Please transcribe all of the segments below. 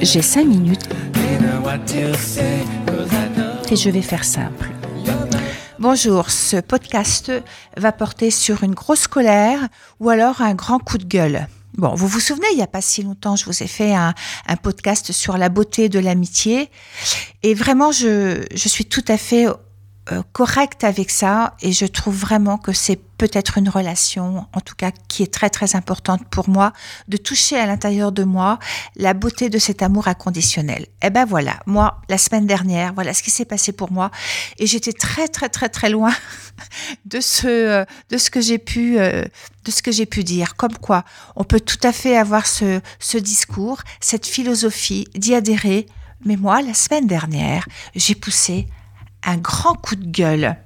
J'ai cinq minutes et je vais faire simple. Bonjour, ce podcast va porter sur une grosse colère ou alors un grand coup de gueule. Bon, vous vous souvenez, il n'y a pas si longtemps, je vous ai fait un, podcast sur la beauté de l'amitié. Et vraiment, je, je suis tout à fait euh, correcte avec ça et je trouve vraiment que c'est peut-être une relation, en tout cas qui est très très importante pour moi, de toucher à l'intérieur de moi la beauté de cet amour inconditionnel. Et eh ben voilà, moi la semaine dernière, voilà ce qui s'est passé pour moi et j'étais très très très très loin de ce euh, de ce que j'ai pu euh, de ce que j'ai pu dire. Comme quoi, on peut tout à fait avoir ce ce discours, cette philosophie d'y adhérer. Mais moi, la semaine dernière, j'ai poussé un grand coup de gueule.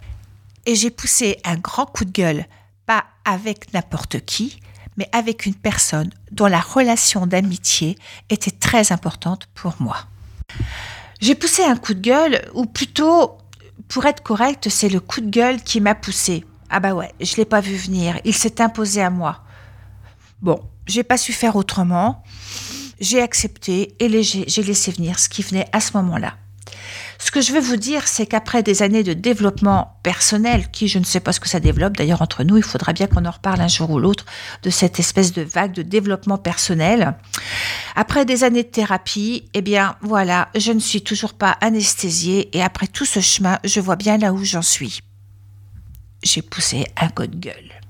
Et j'ai poussé un grand coup de gueule, pas avec n'importe qui, mais avec une personne dont la relation d'amitié était très importante pour moi. J'ai poussé un coup de gueule, ou plutôt, pour être correct, c'est le coup de gueule qui m'a poussé. Ah bah ouais, je l'ai pas vu venir, il s'est imposé à moi. Bon, j'ai pas su faire autrement, j'ai accepté et j'ai laissé venir ce qui venait à ce moment-là. Ce que je veux vous dire, c'est qu'après des années de développement personnel, qui je ne sais pas ce que ça développe, d'ailleurs entre nous, il faudra bien qu'on en reparle un jour ou l'autre de cette espèce de vague de développement personnel. Après des années de thérapie, eh bien voilà, je ne suis toujours pas anesthésiée et après tout ce chemin, je vois bien là où j'en suis. J'ai poussé un coup de gueule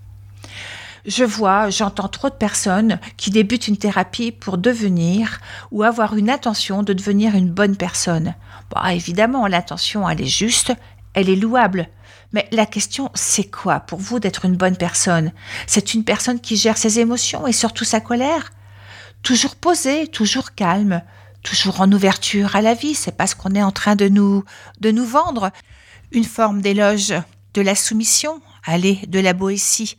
je vois, j'entends trop de personnes qui débutent une thérapie pour devenir ou avoir une intention de devenir une bonne personne. Bon, évidemment, l'intention, elle est juste, elle est louable. Mais la question, c'est quoi pour vous d'être une bonne personne? C'est une personne qui gère ses émotions et surtout sa colère? Toujours posée, toujours calme, toujours en ouverture à la vie, c'est pas ce qu'on est en train de nous, de nous vendre. Une forme d'éloge de la soumission, allez, de la boétie,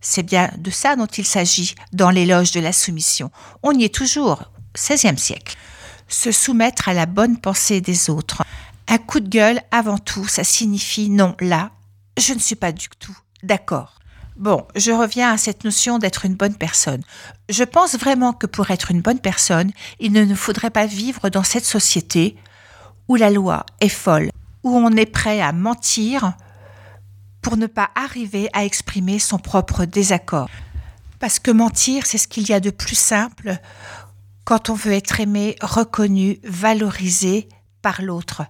c'est bien de ça dont il s'agit dans l'éloge de la soumission. On y est toujours, XVIe siècle. Se soumettre à la bonne pensée des autres. Un coup de gueule, avant tout, ça signifie non, là, je ne suis pas du tout d'accord. Bon, je reviens à cette notion d'être une bonne personne. Je pense vraiment que pour être une bonne personne, il ne nous faudrait pas vivre dans cette société où la loi est folle, où on est prêt à mentir, pour ne pas arriver à exprimer son propre désaccord. Parce que mentir, c'est ce qu'il y a de plus simple quand on veut être aimé, reconnu, valorisé par l'autre.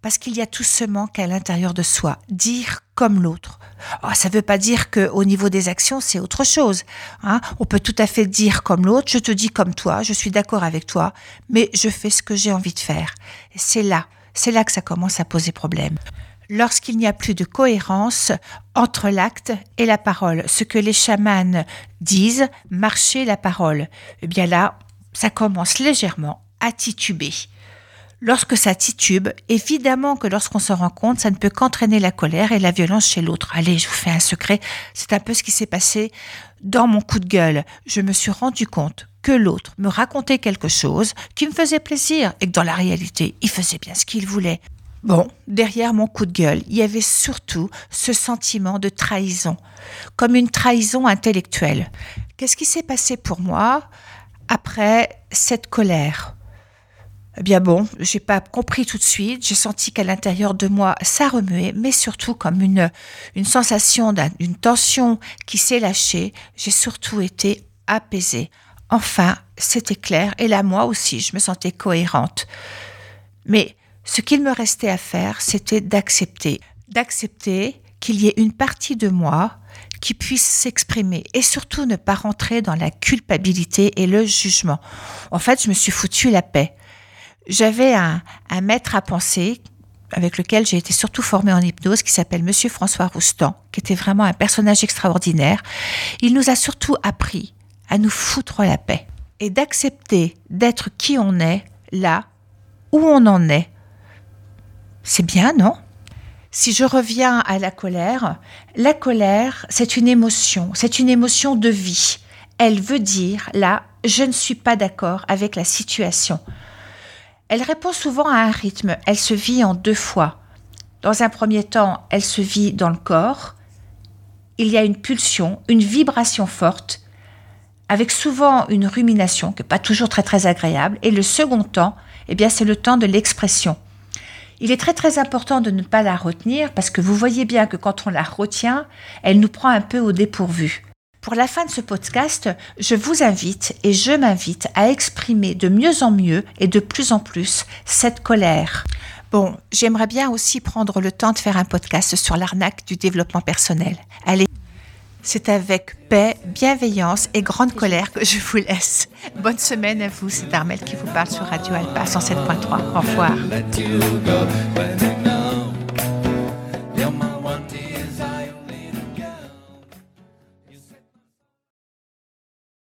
Parce qu'il y a tout ce manque à l'intérieur de soi. Dire comme l'autre. Oh, ça ne veut pas dire qu'au niveau des actions, c'est autre chose. Hein. On peut tout à fait dire comme l'autre, je te dis comme toi, je suis d'accord avec toi, mais je fais ce que j'ai envie de faire. C'est là, c'est là que ça commence à poser problème lorsqu'il n'y a plus de cohérence entre l'acte et la parole. Ce que les chamans disent, marcher la parole. Eh bien là, ça commence légèrement à tituber. Lorsque ça titube, évidemment que lorsqu'on se rend compte, ça ne peut qu'entraîner la colère et la violence chez l'autre. Allez, je vous fais un secret, c'est un peu ce qui s'est passé dans mon coup de gueule. Je me suis rendu compte que l'autre me racontait quelque chose qui me faisait plaisir et que dans la réalité, il faisait bien ce qu'il voulait. Bon, derrière mon coup de gueule, il y avait surtout ce sentiment de trahison, comme une trahison intellectuelle. Qu'est-ce qui s'est passé pour moi après cette colère? Eh bien bon, j'ai pas compris tout de suite. J'ai senti qu'à l'intérieur de moi, ça remuait, mais surtout comme une, une sensation d'une tension qui s'est lâchée. J'ai surtout été apaisée. Enfin, c'était clair. Et là, moi aussi, je me sentais cohérente. Mais ce qu'il me restait à faire, c'était d'accepter, d'accepter qu'il y ait une partie de moi qui puisse s'exprimer et surtout ne pas rentrer dans la culpabilité et le jugement. En fait, je me suis foutu la paix. J'avais un, maître à penser avec lequel j'ai été surtout formée en hypnose, qui s'appelle Monsieur François Roustan, qui était vraiment un personnage extraordinaire. Il nous a surtout appris à nous foutre la paix et d'accepter d'être qui on est là où on en est c'est bien, non? Si je reviens à la colère, la colère, c'est une émotion, c'est une émotion de vie. Elle veut dire, là, je ne suis pas d'accord avec la situation. Elle répond souvent à un rythme, elle se vit en deux fois. Dans un premier temps, elle se vit dans le corps, il y a une pulsion, une vibration forte, avec souvent une rumination n'est pas toujours très très agréable. Et le second temps, eh bien, c'est le temps de l'expression. Il est très très important de ne pas la retenir parce que vous voyez bien que quand on la retient, elle nous prend un peu au dépourvu. Pour la fin de ce podcast, je vous invite et je m'invite à exprimer de mieux en mieux et de plus en plus cette colère. Bon, j'aimerais bien aussi prendre le temps de faire un podcast sur l'arnaque du développement personnel. Allez, c'est avec paix, bienveillance et grande colère que je vous laisse. Bonne semaine à vous, c'est Armel qui vous parle sur Radio Alpa 107.3. Au revoir.